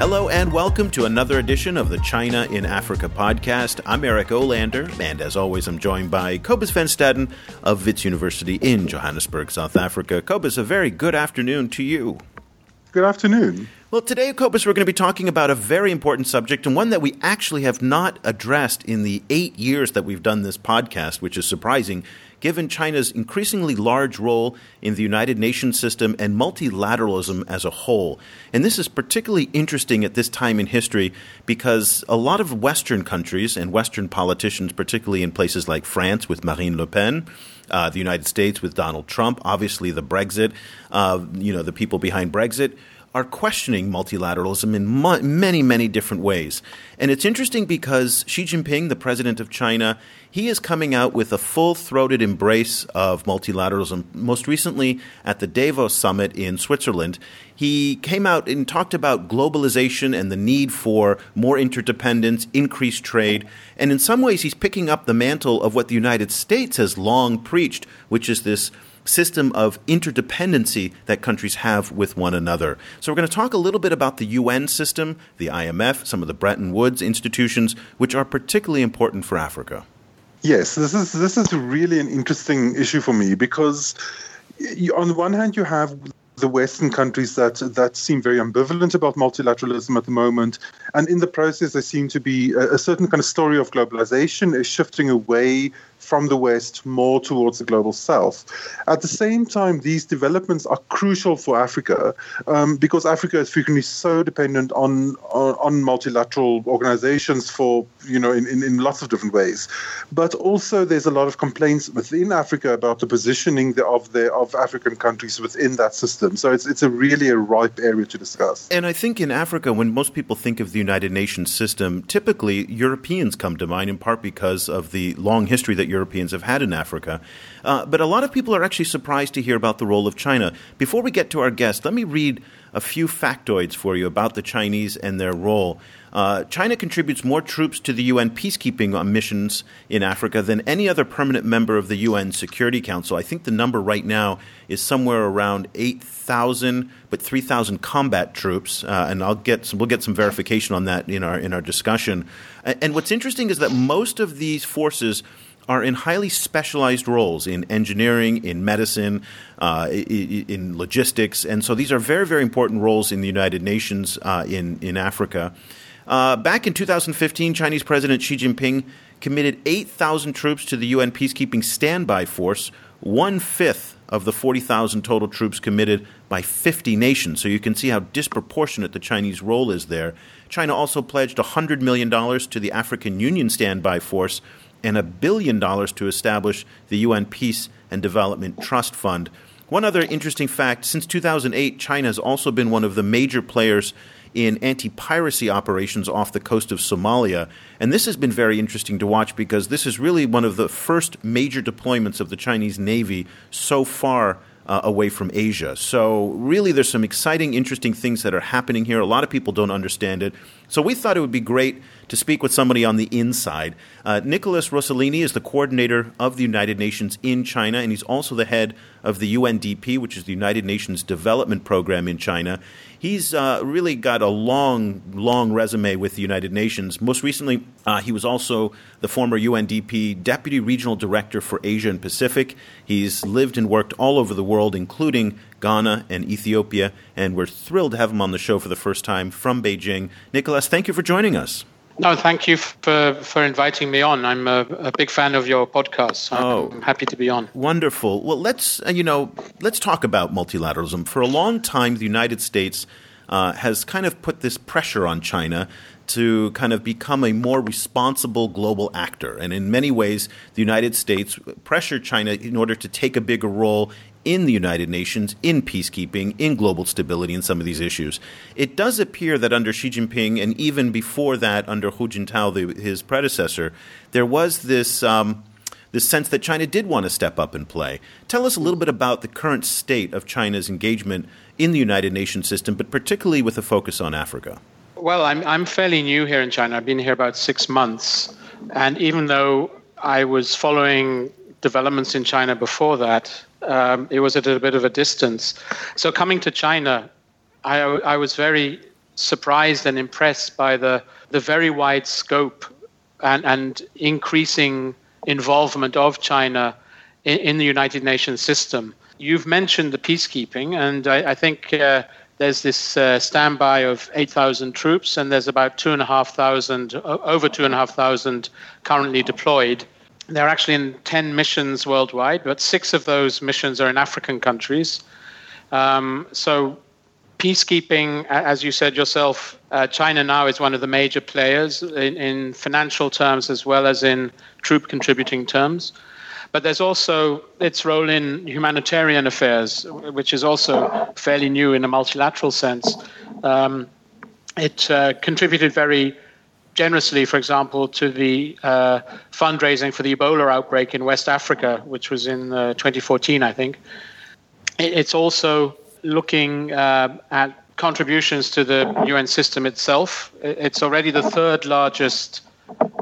Hello and welcome to another edition of the China in Africa podcast. I'm Eric Olander, and as always, I'm joined by Cobus van Staden of Wits University in Johannesburg, South Africa. Cobus, a very good afternoon to you. Good afternoon. Well, today, Cobus, we're going to be talking about a very important subject and one that we actually have not addressed in the eight years that we've done this podcast, which is surprising given China's increasingly large role in the United Nations system and multilateralism as a whole. And this is particularly interesting at this time in history because a lot of Western countries and Western politicians, particularly in places like France with Marine Le Pen, uh, the United States with Donald Trump, obviously the Brexit, uh, you know, the people behind Brexit, are questioning multilateralism in mo- many, many different ways. And it's interesting because Xi Jinping, the president of China, he is coming out with a full throated embrace of multilateralism. Most recently at the Davos summit in Switzerland, he came out and talked about globalization and the need for more interdependence, increased trade. And in some ways, he's picking up the mantle of what the United States has long preached, which is this system of interdependency that countries have with one another. So, we're going to talk a little bit about the UN system, the IMF, some of the Bretton Woods institutions, which are particularly important for Africa. Yes, this is this is really an interesting issue for me because you, on the one hand you have the Western countries that that seem very ambivalent about multilateralism at the moment, and in the process there seem to be a, a certain kind of story of globalization is shifting away from the West more towards the global South. At the same time, these developments are crucial for Africa um, because Africa is frequently so dependent on, on, on multilateral organizations for you know in, in, in, lots of different ways. But also, there's a lot of complaints within Africa about the positioning of the of African countries within that system. So it's it's a really a ripe area to discuss. And I think in Africa, when most people think of the United Nations system, typically Europeans come to mind in part because of the long history that Europeans have had in Africa. Uh, but a lot of people are actually surprised to hear about the role of China. Before we get to our guest, let me read a few factoids for you about the Chinese and their role. Uh, China contributes more troops to the UN peacekeeping missions in Africa than any other permanent member of the UN Security Council. I think the number right now is somewhere around 8,000, but 3,000 combat troops. Uh, and I'll get some, we'll get some verification on that in our in our discussion. And what's interesting is that most of these forces are in highly specialized roles in engineering, in medicine, uh, in logistics, and so these are very, very important roles in the United Nations uh, in in Africa. Uh, back in 2015, Chinese President Xi Jinping committed 8,000 troops to the UN peacekeeping standby force, one fifth of the 40,000 total troops committed by 50 nations. So you can see how disproportionate the Chinese role is there. China also pledged $100 million to the African Union standby force and a billion dollars to establish the UN Peace and Development Trust Fund. One other interesting fact since 2008, China has also been one of the major players in anti piracy operations off the coast of Somalia. And this has been very interesting to watch because this is really one of the first major deployments of the Chinese Navy so far uh, away from Asia. So, really, there's some exciting, interesting things that are happening here. A lot of people don't understand it. So, we thought it would be great to speak with somebody on the inside. Uh, Nicholas Rosellini is the coordinator of the United Nations in China, and he's also the head of the UNDP, which is the United Nations Development Program in China. He's uh, really got a long, long resume with the United Nations. Most recently, uh, he was also the former UNDP Deputy Regional Director for Asia and Pacific. He's lived and worked all over the world, including Ghana and Ethiopia, and we're thrilled to have him on the show for the first time from Beijing. Nicholas, thank you for joining us. No, thank you for, for inviting me on. I'm a, a big fan of your podcast. So oh, I'm happy to be on. Wonderful. Well, let's uh, you know let's talk about multilateralism. For a long time, the United States uh, has kind of put this pressure on China to kind of become a more responsible global actor. And in many ways, the United States pressured China in order to take a bigger role in the United Nations, in peacekeeping, in global stability, in some of these issues. It does appear that under Xi Jinping, and even before that, under Hu Jintao, the, his predecessor, there was this. Um, this sense that China did want to step up and play. Tell us a little bit about the current state of China's engagement in the United Nations system, but particularly with a focus on Africa. Well, I'm, I'm fairly new here in China. I've been here about six months. And even though I was following developments in China before that, um, it was at a bit of a distance. So coming to China, I, I was very surprised and impressed by the, the very wide scope and, and increasing involvement of China in, in, the United Nations system. You've mentioned the peacekeeping, and I, I think uh, there's this uh, standby of 8,000 troops, and there's about 2,500, over 2,500 currently deployed. They're actually in 10 missions worldwide, but six of those missions are in African countries. Um, so peacekeeping, as you said yourself, uh, China now is one of the major players in, in, financial terms as well as in troop contributing terms. But there's also its role in humanitarian affairs, which is also fairly new in a multilateral sense. Um, it uh, contributed very generously, for example, to the uh, fundraising for the Ebola outbreak in West Africa, which was in uh, 2014, I think. It's also looking uh, at contributions to the UN system itself. It's already the third largest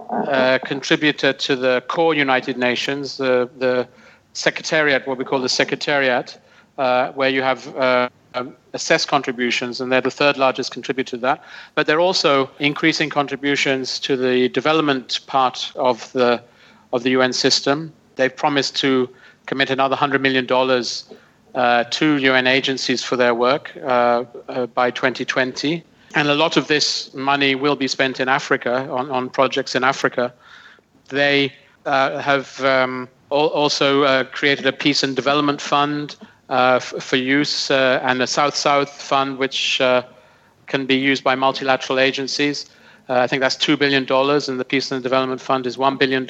uh, contributor to the core United Nations, the, the secretariat, what we call the secretariat, uh, where you have uh, um, assessed contributions, and they're the third largest contributor to that. But they're also increasing contributions to the development part of the of the UN system. They've promised to commit another hundred million dollars uh, to UN agencies for their work uh, uh, by 2020. And a lot of this money will be spent in Africa, on, on projects in Africa. They uh, have um, al- also uh, created a peace and development fund f- for use and a South South fund, which can be used by multilateral agencies. I think that's $2 billion, and the Peace and Development Fund is $1 billion.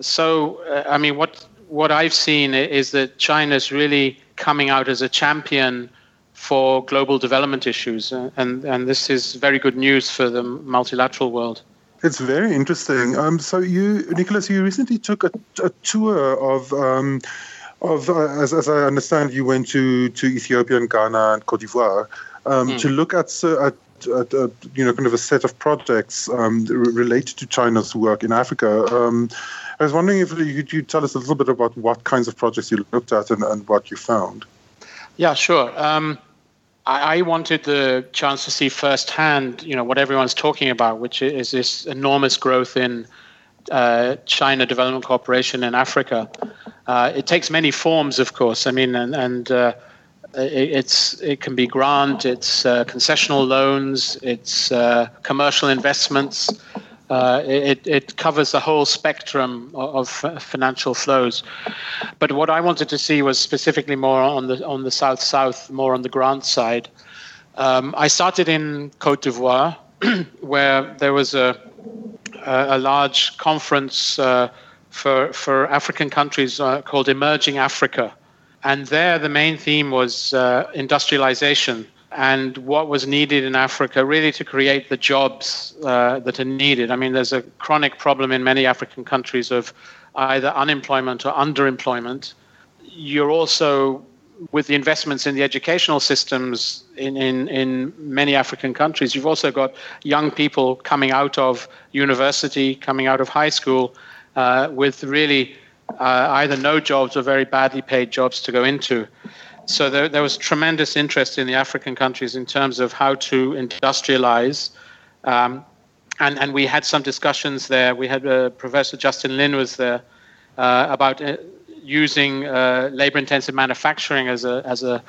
So, I mean, what what I've seen is that China's really coming out as a champion for global development issues, uh, and and this is very good news for the multilateral world. It's very interesting. Um, so you, Nicholas, you recently took a, a tour of. Um, of uh, as, as I understand, you went to, to Ethiopia and Ghana and Cote d'Ivoire um, mm. to look at, at at, uh, you know kind of a set of projects um, related to China's work in Africa. Um, I was wondering if you could tell us a little bit about what kinds of projects you looked at and, and what you found. Yeah, sure. Um, I, I, wanted the chance to see firsthand, you know, what everyone's talking about, which is this enormous growth in uh, China development Corporation in Africa. Uh, it takes many forms, of course. I mean, and, and uh, it, it's it can be grant, it's uh, concessional loans, it's uh, commercial investments. Uh, it, it, covers the whole spectrum of, financial flows. But what I wanted to see was specifically more on the on the south south, more on the grant side. Um, I started in Cote d'Ivoire, where there was a a, large conference uh, for for African countries uh, called Emerging Africa, and there the main theme was uh, industrialization and what was needed in Africa really to create the jobs uh, that are needed. I mean, there's a chronic problem in many African countries of either unemployment or underemployment. You're also, with the investments in the educational systems in, in, in many African countries, you've also got young people coming out of university, coming out of high school uh, with really uh, either no jobs or very badly paid jobs to go into. So there, there, was tremendous interest in the African countries in terms of how to industrialize. Um, and, and we had some discussions there. We had uh, Professor Justin Lin was there uh, about uh, using uh, labor-intensive manufacturing as a, as a,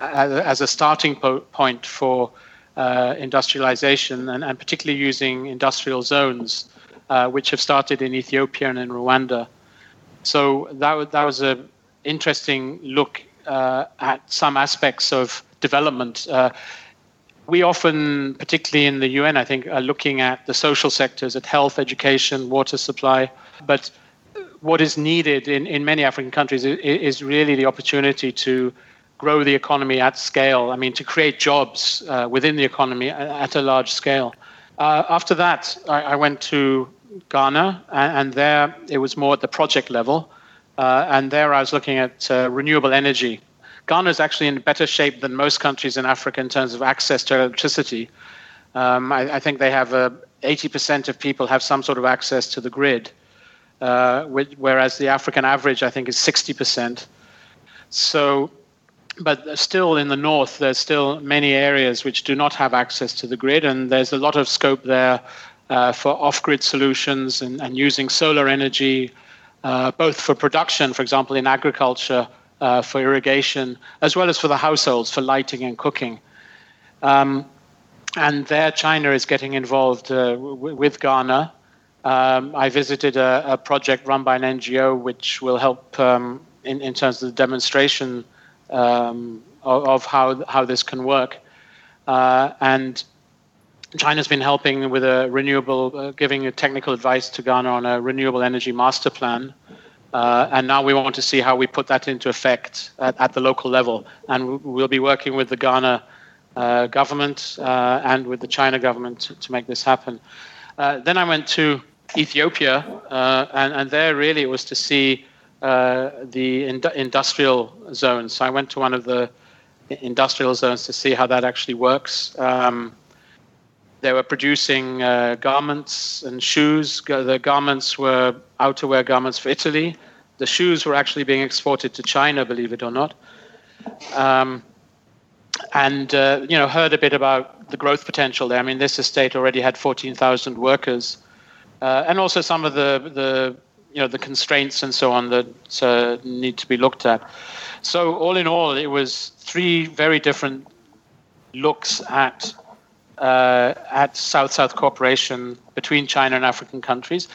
as a starting po- point for uh, industrialization, and, and particularly using industrial zones, uh, which have started in Ethiopia and in Rwanda. So that, that was an interesting look uh, at some aspects of development. Uh, we often, particularly in the UN, I think, are looking at the social sectors, at health, education, water supply. But what is needed in, in many African countries is, is really the opportunity to grow the economy at scale. I mean, to create jobs uh, within the economy at a large scale. Uh, after that, I, I, went to Ghana, and, and, there it was more at the project level. Uh, and there I was looking at uh, renewable energy. Ghana is actually in better shape than most countries in Africa in terms of access to electricity. Um, I, I, think they have uh, 80% of people have some sort of access to the grid, uh, whereas the African average, I think, is 60%. So but still in the north, there's still many areas which do not have access to the grid, and there's a lot of scope there uh, for off-grid solutions and, and using solar energy, uh, both for production, for example, in agriculture, uh, for irrigation, as well as for the households for lighting and cooking. Um, and there, China is getting involved uh, w- with Ghana. Um, I visited a, a, project run by an NGO which will help um, in, in, terms of the demonstration um, of, of, how, how this can work. Uh, and China's been helping with a renewable, uh, giving technical advice to Ghana on a renewable energy master plan. Uh, and now we want to see how we put that into effect at, at the local level. And we'll be working with the Ghana uh, government uh, and with the China government to, to make this happen. Uh, then I went to Ethiopia, uh, and, and, there really it was to see uh, the ind- industrial zones. So I went to one of the industrial zones to see how that actually works. Um, they were producing uh, garments and shoes. The garments were outerwear garments for Italy. The shoes were actually being exported to China, believe it or not. Um, and uh, you know, heard a bit about the growth potential there. I mean, this estate already had 14,000 workers, uh, and also some of the the you know the constraints and so on that uh, need to be looked at. So all in all, it was three very different looks at uh, at South-South cooperation between China and African countries.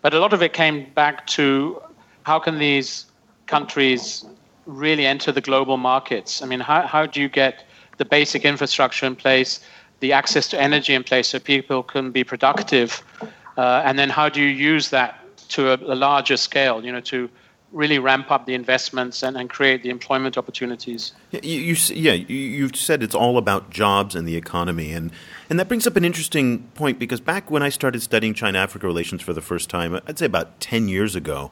But a lot of it came back to how can these countries really enter the global markets? I mean, how, how do you get the basic infrastructure in place, the access to energy in place so people can be productive? Uh, and then how do you use that to a, a larger scale, you know, to really ramp up the investments and, and create the employment opportunities. Yeah, you, you, yeah, you've said it's all about jobs and the economy, and and that brings up an interesting point because back when I started studying China-Africa relations for the first time, I'd say about ten years ago,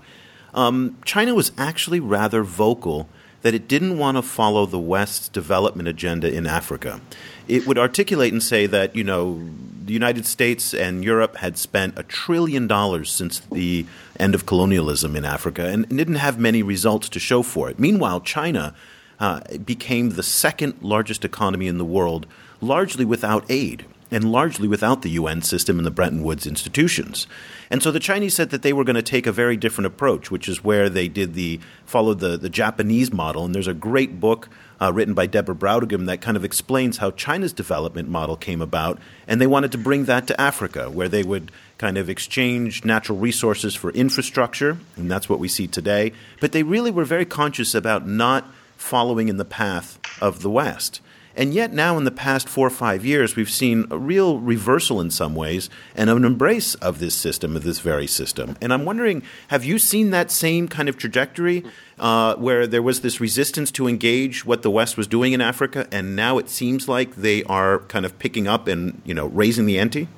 um, China was actually rather vocal that it didn't want to follow the West's development agenda in Africa. It would articulate and say that you know the United States and Europe had spent a trillion dollars since the end of colonialism in Africa and didn't have many results to show for it. Meanwhile, China uh, became the second largest economy in the world, largely without aid and largely without the UN system and the Bretton Woods institutions. And so the Chinese said that they were going to take a very different approach, which is where they did the followed the, the Japanese model. And there's a great book uh, written by Deborah Brautigam that kind of explains how China's development model came about. And they wanted to bring that to Africa, where they would kind of exchange natural resources for infrastructure, and that's what we see today. But they really were very conscious about not following in the path of the West. And yet, now in the past four or five years, we've seen a real reversal in some ways and an embrace of this system, of this very system. And I'm wondering have you seen that same kind of trajectory uh, where there was this resistance to engage what the West was doing in Africa, and now it seems like they are kind of picking up and you know raising the ante?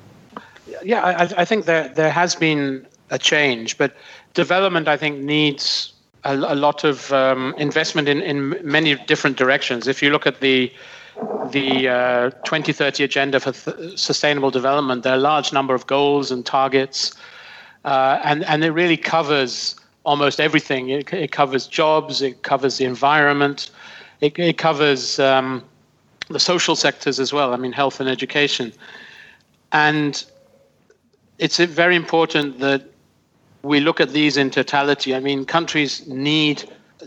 Yeah, I, I think there, there has been a change, but development, I think, needs a, a lot of um, investment in, in many different directions. If you look at the the uh, 2030 agenda for th- sustainable development, there are a large number of goals and targets, uh, and and it really covers almost everything. It, it, covers jobs, it covers the environment, it, it covers um, the social sectors as well. I mean, health and education, and it's very important that we look at these in totality. I mean, countries need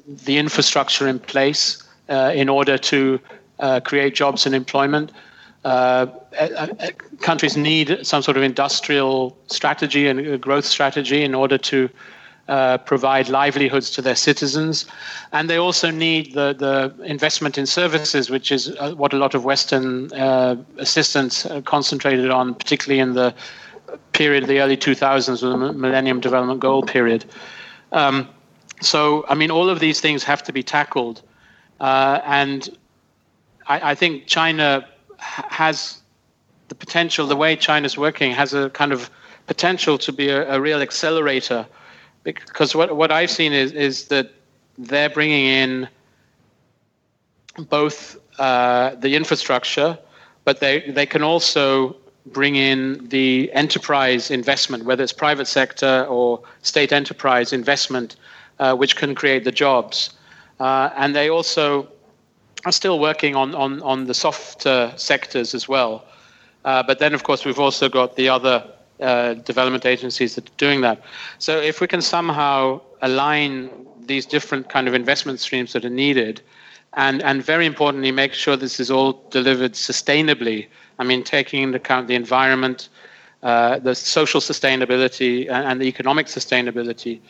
the infrastructure in place uh, in order to uh, create jobs and employment. Uh, uh, countries need some sort of industrial strategy and growth strategy in order to uh, provide livelihoods to their citizens. And they also need the, the investment in services, which is uh, what a lot of Western uh, assistance concentrated on, particularly in the period of the early 2000s, the Millennium Development Goal period. Um, so, I mean, all of these things have to be tackled. and I, I think China has the potential, the way China's working has a kind of potential to be a, a real accelerator. Because what, what I've seen is, is that they're bringing in both uh, the infrastructure, but they, they can also bring in the enterprise investment, whether it's private sector or state enterprise investment, uh, which can create the jobs. Uh, and they also are still working on, on, on the softer sectors as well. Uh, but then, of course, we've also got the other uh, development agencies that are doing that. So if we can somehow align these different kind of investment streams that are needed, and and very importantly, make sure this is all delivered sustainably. I mean, taking into account the environment, uh, the social sustainability, and, and the economic sustainability.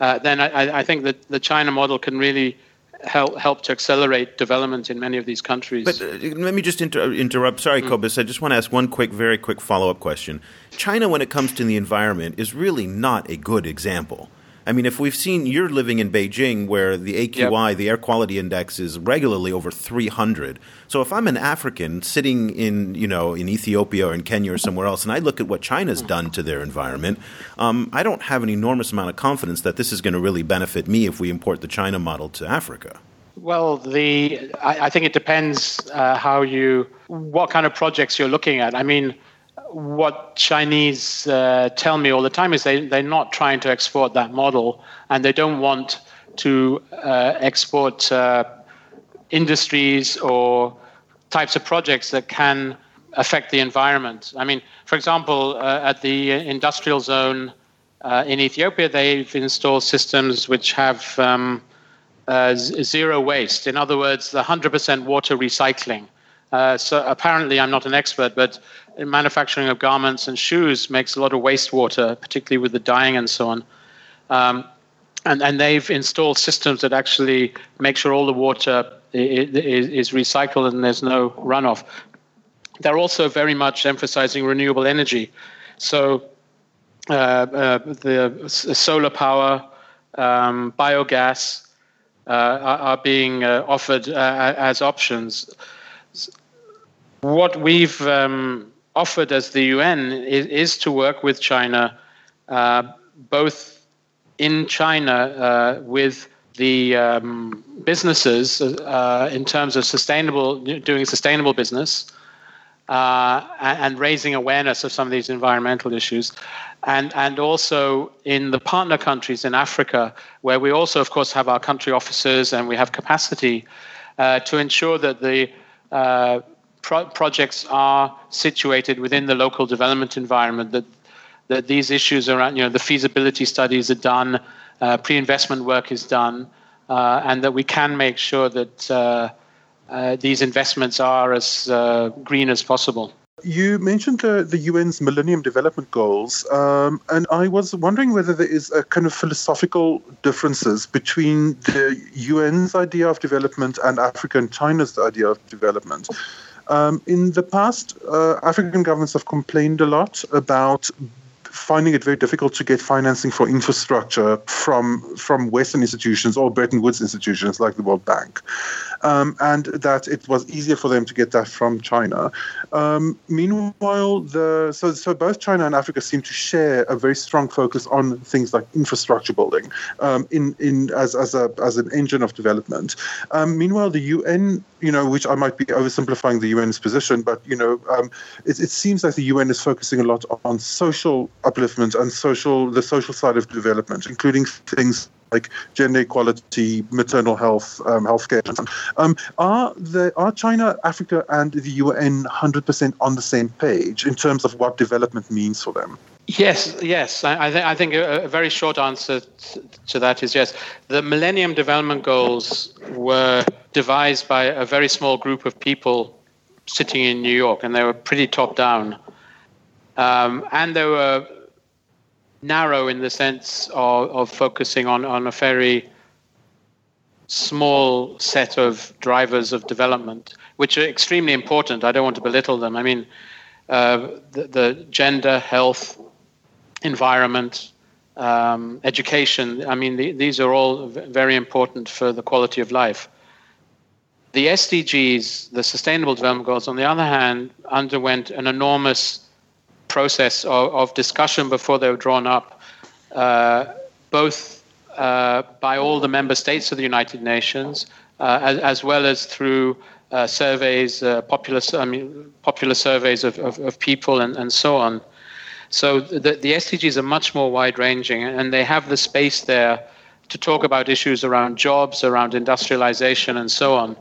Uh, then I, I, think that the China model can really help help to accelerate development in many of these countries. But uh, let me just inter- interrupt. Sorry, mm. Cobus. I just want to ask one quick, very quick follow up question. China, when it comes to the environment, is really not a good example. I mean, if we've seen you're living in Beijing where the AQI, yep. the air quality index, is regularly over 300. So if I'm an African sitting in, you know, in Ethiopia or in Kenya or somewhere else, and I look at what China's done to their environment, um, I don't have an enormous amount of confidence that this is going to really benefit me if we import the China model to Africa. Well, the I, I think it depends uh, how you what kind of projects you're looking at. I mean, what Chinese uh, tell me all the time is they, they're not trying to export that model and they don't want to uh, export uh, industries or types of projects that can affect the environment. I mean, for example, uh, at the industrial zone uh, in Ethiopia, they've installed systems which have um, uh, zero waste. In other words, the 100% water recycling. Uh, so apparently, I'm not an expert, but manufacturing of garments and shoes makes a lot of wastewater, particularly with the dyeing and so on. Um, and, and they've installed systems that actually make sure all the water is, is recycled and there's no runoff. They're also very much emphasizing renewable energy. So uh, uh, the solar power, um, biogas uh, are, being uh, offered uh, as options. What we've um, offered as the UN is, is to work with China, uh, both in China uh, with the um, businesses uh, in terms of sustainable, doing sustainable business. Uh, and raising awareness of some of these environmental issues, and and also in the partner countries in Africa, where we also, of course, have our country officers and we have capacity uh, to ensure that the uh, pro- projects are situated within the local development environment, that that these issues around, you know, the feasibility studies are done, uh, pre-investment work is done, uh, and that we can make sure that uh, uh these investments are as uh, green as possible. You mentioned uh, the UN's Millennium Development Goals, um, and I was wondering whether there is a kind of philosophical differences between the UN's idea of development and Africa and China's idea of development. Um, in the past, uh, African governments have complained a lot about finding it very difficult to get financing for infrastructure from from Western institutions or Bretton Woods institutions like the World Bank um, and that it was easier for them to get that from China. Um, meanwhile, the so so both China and Africa seem to share a very strong focus on things like infrastructure building um, in in as as a as an engine of development. Um, meanwhile, the UN, you know, which I might be oversimplifying the UN's position, but you know, um, it, it seems like the UN is focusing a lot on social upliftment and social the social side of development, including things like gender equality, maternal health, um, healthcare. Um, are the are China, Africa, and the UN 100% on the same page in terms of what development means for them? Yes, yes. I, th- I think a, very short answer to that is yes. The Millennium Development Goals were devised by a very small group of people sitting in New York, and they were pretty top down. Um, and they were narrow in the sense of, of focusing on, on a very small set of drivers of development, which are extremely important. I don't want to belittle them. I mean, uh, the, the, gender, health, environment, um, education, I mean, the, these are all very important for the quality of life. The SDGs, the Sustainable Development Goals, on the other hand, underwent an enormous process of, of discussion before they were drawn up, uh, both uh, by all the member states of the United Nations, uh, as, as, well as through uh, surveys, uh, popular, I mean, popular surveys of, of, of, people, and, and so on. So the, the SDGs are much more wide ranging, and they have the space there to talk about issues around jobs, around industrialization, and so on.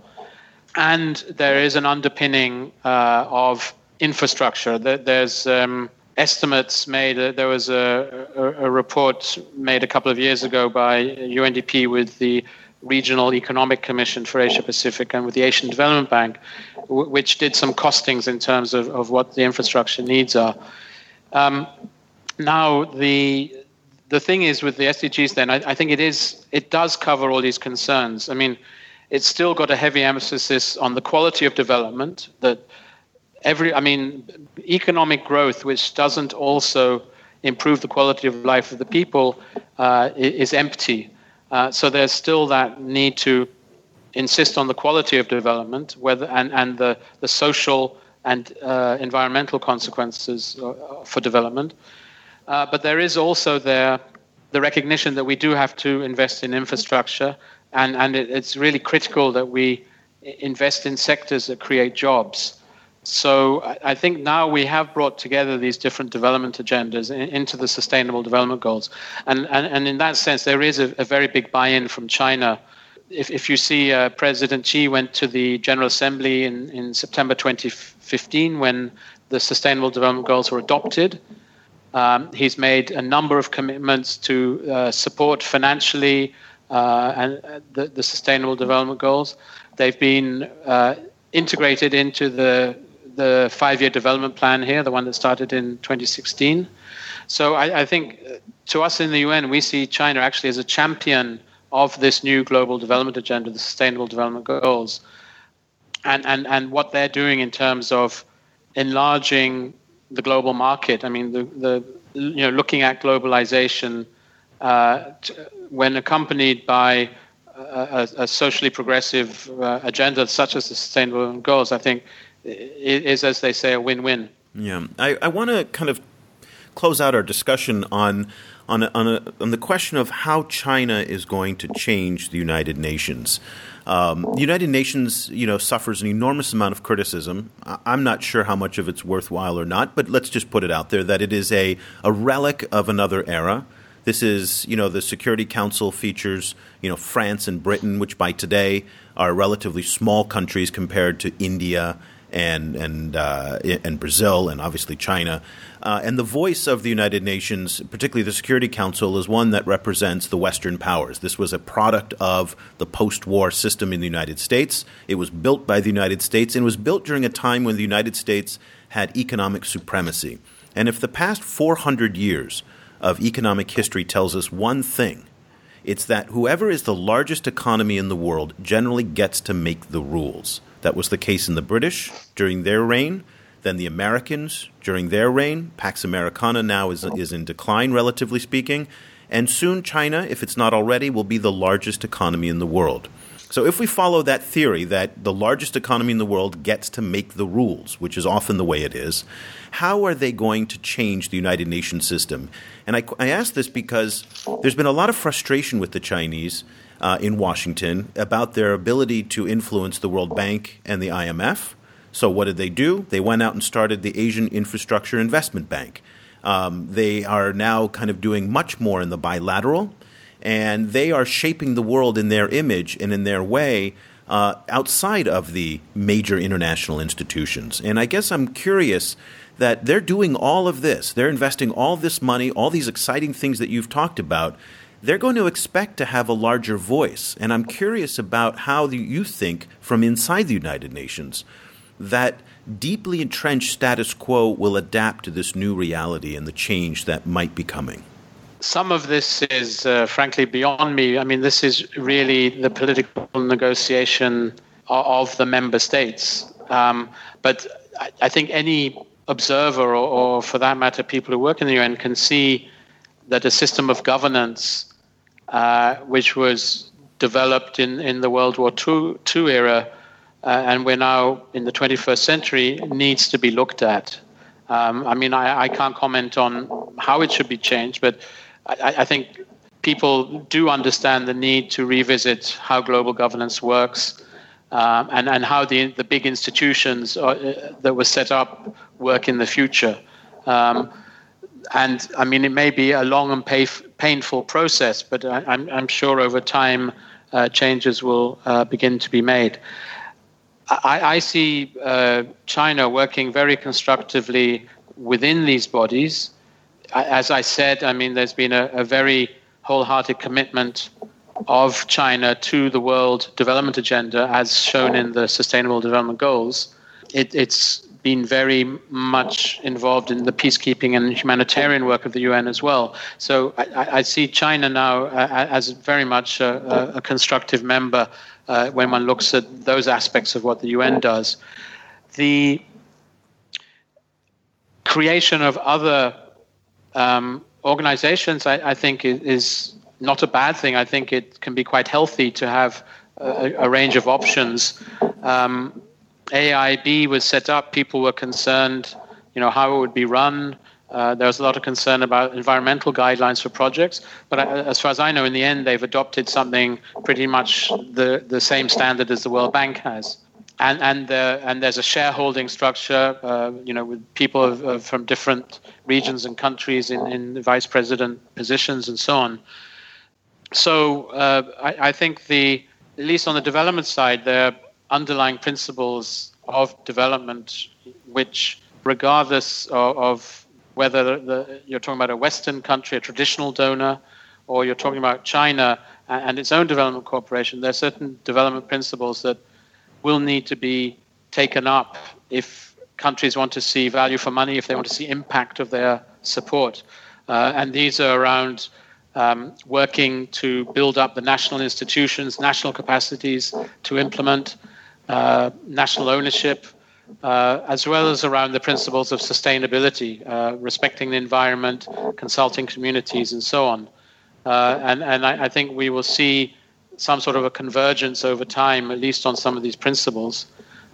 and there is an underpinning uh, of infrastructure. There's um, estimates made. Uh, there was a, a, a, report made a couple of years ago by UNDP with the Regional Economic Commission for Asia Pacific and with the Asian Development Bank, w- which did some costings in terms of, of what the infrastructure needs are. Um, now, the the thing is with the SDGs, then I, I think it is it does cover all these concerns. I mean, it's still got a heavy emphasis on the quality of development. That every, I mean, economic growth, which doesn't also improve the quality of life of the people, uh, is empty. Uh, so there's still that need to insist on the quality of development, whether and, and the, the social and uh, environmental consequences uh, for development. Uh, but there is also there the recognition that we do have to invest in infrastructure, and, and it, it's really critical that we invest in sectors that create jobs. So I, think now we have brought together these different development agendas in, into the Sustainable Development Goals, and, and, and in that sense, there is a, a very big buy-in from China. If, if you see uh, President Xi went to the General Assembly in, in September 2015 when the Sustainable Development Goals were adopted, um, he's made a number of commitments to uh, support financially uh, and uh, the, the, Sustainable Development Goals. They've been uh, integrated into the the five-year development plan here, the one that started in 2016. So I, I think uh, to us in the UN, we see China actually as a champion of this new global development agenda, the Sustainable Development Goals, and and and what they're doing in terms of enlarging the global market. I mean, the, the you know, looking at globalization uh, t- when accompanied by a, a socially progressive uh, agenda such as the Sustainable Goals, I think is, as they say, a win-win. Yeah, I, I want to kind of close out our discussion on on a, on, a, on the question of how China is going to change the United Nations. Um, the United Nations, you know, suffers an enormous amount of criticism. I'm not sure how much of it's worthwhile or not, but let's just put it out there that it is a, a relic of another era. This is, you know, the Security Council features, you know, France and Britain, which by today are relatively small countries compared to India and and uh, and Brazil and obviously China. Uh, and the voice of the United Nations, particularly the Security Council, is one that represents the Western powers. This was a product of the post-war system in the United States. It was built by the United States and was built during a time when the United States had economic supremacy. And if the past 400 years of economic history tells us one thing, it's that whoever is the largest economy in the world generally gets to make the rules. That was the case in the British during their reign. Then the Americans during their reign. Pax Americana now is, is in decline, relatively speaking. And soon China, if it's not already, will be the largest economy in the world. So, if we follow that theory that the largest economy in the world gets to make the rules, which is often the way it is, how are they going to change the United Nations system? And I, I ask this because there's been a lot of frustration with the Chinese uh, in Washington about their ability to influence the World Bank and the IMF. So, what did they do? They went out and started the Asian Infrastructure Investment Bank. Um, they are now kind of doing much more in the bilateral, and they are shaping the world in their image and in their way uh, outside of the major international institutions. And I guess I'm curious that they're doing all of this. They're investing all this money, all these exciting things that you've talked about they're going to expect to have a larger voice. And I'm curious about how you think from inside the United Nations that deeply entrenched status quo will adapt to this new reality and the change that might be coming. Some of this is, uh, frankly, beyond me. I mean, this is really the political negotiation of the member states. Um, but I think any observer, or, or for that matter, people who work in the UN, can see that a system of governance uh, which was developed in, in the World War II, II era, uh, and we're now in the 21st century, needs to be looked at. Um, I mean, I, I, can't comment on how it should be changed, but I, I, think people do understand the need to revisit how global governance works um, and, and how the, the big institutions are, uh, that were set up work in the future. Um, and I mean, it may be a long and painful process, but I, am I'm, I'm sure over time uh, changes will uh, begin to be made. I, I see uh, China working very constructively within these bodies. As I said, I mean, there's been a, a very wholehearted commitment of China to the World Development Agenda, as shown in the Sustainable Development Goals. It, it's been very much involved in the peacekeeping and humanitarian work of the UN as well. So I, I see China now uh, as very much a, a constructive member uh, when one looks at those aspects of what the UN does. The creation of other um, organizations, I, I think, is, not a bad thing. I think it can be quite healthy to have a, a range of options. Um, AIIB was set up. People were concerned, you know, how it would be run. Uh, there was a lot of concern about environmental guidelines for projects, but uh, as far as I know, in the end, they've adopted something pretty much the, the same standard as the World Bank has. And and and there's a shareholding structure, uh, you know, with people of, of, from different regions and countries in, in vice president positions and so on. So uh, I, I think the at least on the development side, there are underlying principles of development which, regardless of, of whether the, you're talking about a Western country, a traditional donor, or you're talking about China and its own development cooperation, there are certain development principles that will need to be taken up if countries want to see value for money, if they want to see impact of their support. Uh, and these are around um, working to build up the national institutions, national capacities to implement uh, national ownership, uh, as well as around the principles of sustainability, uh, respecting the environment, consulting communities, and so on. Uh, and and I, I, think we will see some sort of a convergence over time, at least on some of these principles.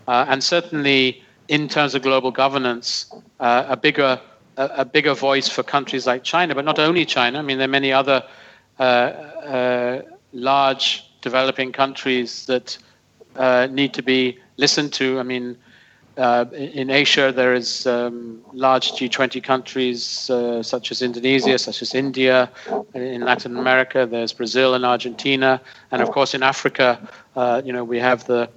Uh, and certainly, in terms of global governance, uh, a bigger a, a, bigger voice for countries like China, but not only China. I mean, there are many other large developing countries that need to be listened to. I mean, uh, in Asia, there is um, large G20 countries uh, such as Indonesia, such as India. In Latin America, there's Brazil and Argentina, and of course in Africa, uh, you know we have the,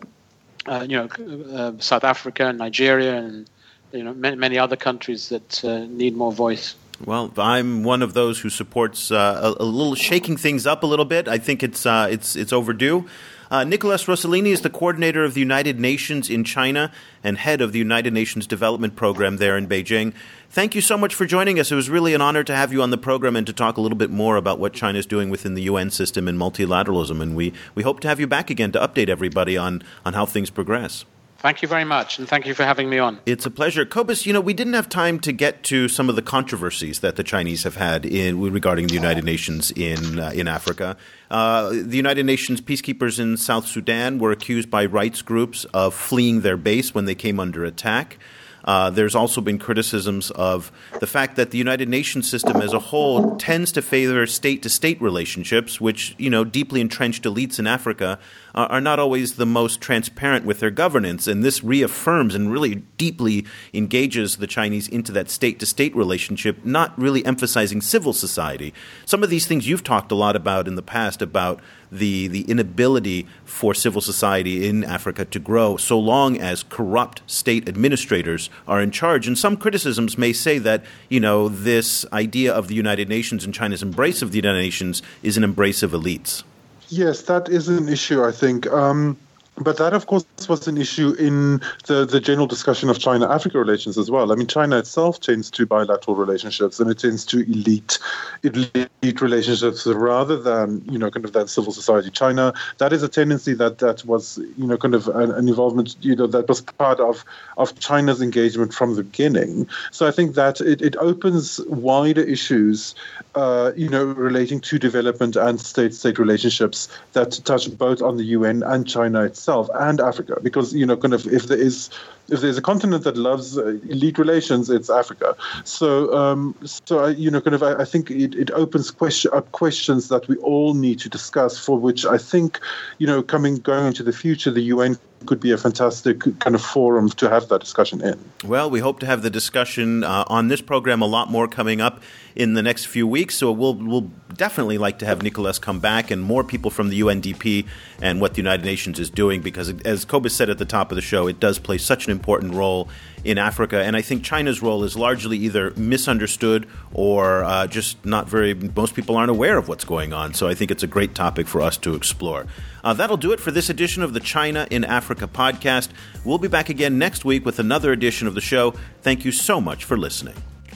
uh, you know, uh, South Africa and Nigeria, and you know many, many other countries that uh, need more voice. Well, I'm one of those who supports a, a, little shaking things up a little bit. I think it's it's it's overdue. Uh, Nicholas Rosellini is the coordinator of the United Nations in China and head of the United Nations Development Program there in Beijing. Thank you so much for joining us. It was really an honor to have you on the program and to talk a little bit more about what China is doing within the UN system and multilateralism. And we, we hope to have you back again to update everybody on, on how things progress. Thank you very much, and thank you for having me on. It's a pleasure. Cobus, you know, we didn't have time to get to some of the controversies that the Chinese have had in regarding the United Nations in uh, in Africa. Uh, the United Nations peacekeepers in South Sudan were accused by rights groups of fleeing their base when they came under attack. Uh, there's also been criticisms of the fact that the United Nations system as a whole tends to favor state to state relationships, which, you know, deeply entrenched elites in Africa uh, are not always the most transparent with their governance. And this reaffirms and really deeply engages the Chinese into that state to state relationship, not really emphasizing civil society. Some of these things you've talked a lot about in the past about the, the inability for civil society in Africa to grow so long as corrupt state administrators are in charge. And some criticisms may say that, you know, this idea of the United Nations and China's embrace of the United Nations is an embrace of elites. Yes, that is an issue, I think. Um, but that, of course, was an issue in the, the general discussion of China Africa relations as well. I mean, China itself tends to bilateral relationships and it tends to elite elite relationships rather than, you know, kind of that civil society. China, that is a tendency that, that was, you know, kind of an, an involvement, you know, that was part of, of China's engagement from the beginning. So I think that it, it opens wider issues, uh, you know, relating to development and state state relationships that touch both on the UN and China itself itself and Africa, because you know, kind of if there is if there's a continent that loves uh, elite relations, it's Africa. So, um, so I, you know, kind of, I, I think it, it opens question up questions that we all need to discuss. For which I think, you know, coming going into the future, the UN could be a fantastic kind of forum to have that discussion in. Well, we hope to have the discussion uh, on this program a lot more coming up in the next few weeks. So we'll we'll definitely like to have Nicholas come back and more people from the UNDP and what the United Nations is doing because, as Cobus said at the top of the show, it does play such an important role in Africa. And I think China's role is largely either misunderstood or uh, just not very. Most people aren't aware of what's going on. So I think it's a great topic for us to explore. Uh, that'll do it for this edition of the China in Africa podcast. We'll be back again next week with another edition of the show. Thank you so much for listening.